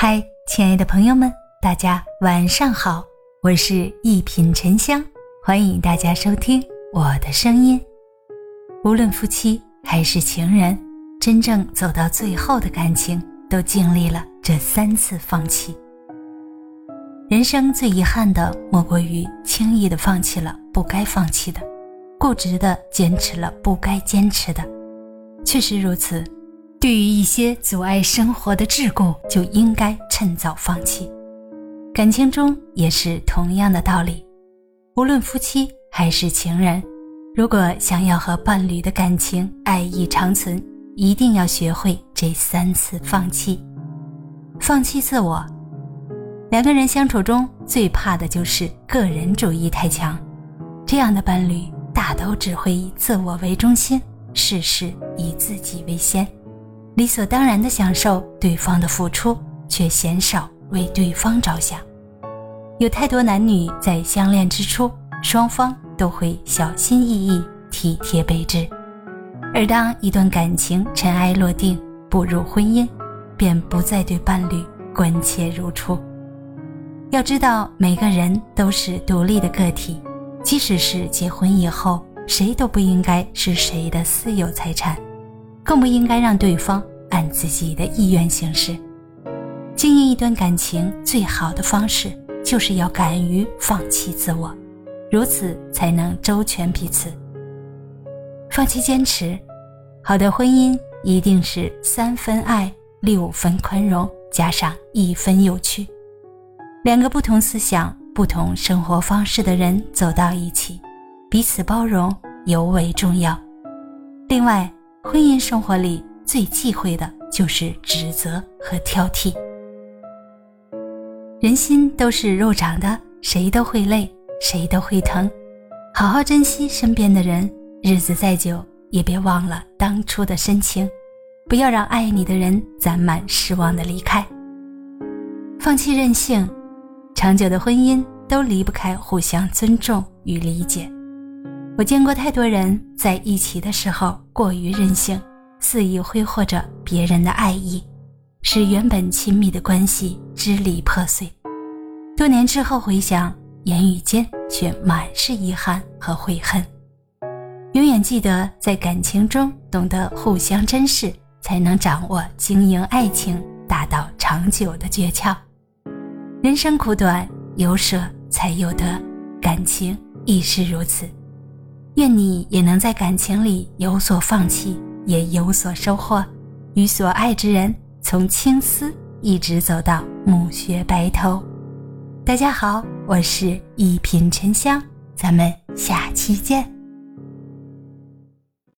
嗨，亲爱的朋友们，大家晚上好，我是一品沉香，欢迎大家收听我的声音。无论夫妻还是情人，真正走到最后的感情，都经历了这三次放弃。人生最遗憾的，莫过于轻易的放弃了不该放弃的，固执的坚持了不该坚持的。确实如此。对于一些阻碍生活的桎梏，就应该趁早放弃。感情中也是同样的道理，无论夫妻还是情人，如果想要和伴侣的感情爱意长存，一定要学会这三次放弃。放弃自我，两个人相处中最怕的就是个人主义太强，这样的伴侣大都只会以自我为中心，事事以自己为先。理所当然的享受对方的付出，却鲜少为对方着想。有太多男女在相恋之初，双方都会小心翼翼、体贴备至，而当一段感情尘埃落定，步入婚姻，便不再对伴侣关切如初。要知道，每个人都是独立的个体，即使是结婚以后，谁都不应该是谁的私有财产。更不应该让对方按自己的意愿行事。经营一段感情最好的方式，就是要敢于放弃自我，如此才能周全彼此。放弃坚持，好的婚姻一定是三分爱、六分宽容，加上一分有趣。两个不同思想、不同生活方式的人走到一起，彼此包容尤为重要。另外，婚姻生活里最忌讳的就是指责和挑剔。人心都是肉长的，谁都会累，谁都会疼。好好珍惜身边的人，日子再久也别忘了当初的深情。不要让爱你的人攒满失望的离开。放弃任性，长久的婚姻都离不开互相尊重与理解。我见过太多人在一起的时候过于任性，肆意挥霍着别人的爱意，使原本亲密的关系支离破碎。多年之后回想，言语间却满是遗憾和悔恨。永远记得，在感情中懂得互相珍视，才能掌握经营爱情、达到长久的诀窍。人生苦短，有舍才有得，感情亦是如此。愿你也能在感情里有所放弃，也有所收获，与所爱之人从青丝一直走到暮雪白头。大家好，我是一品沉香，咱们下期见。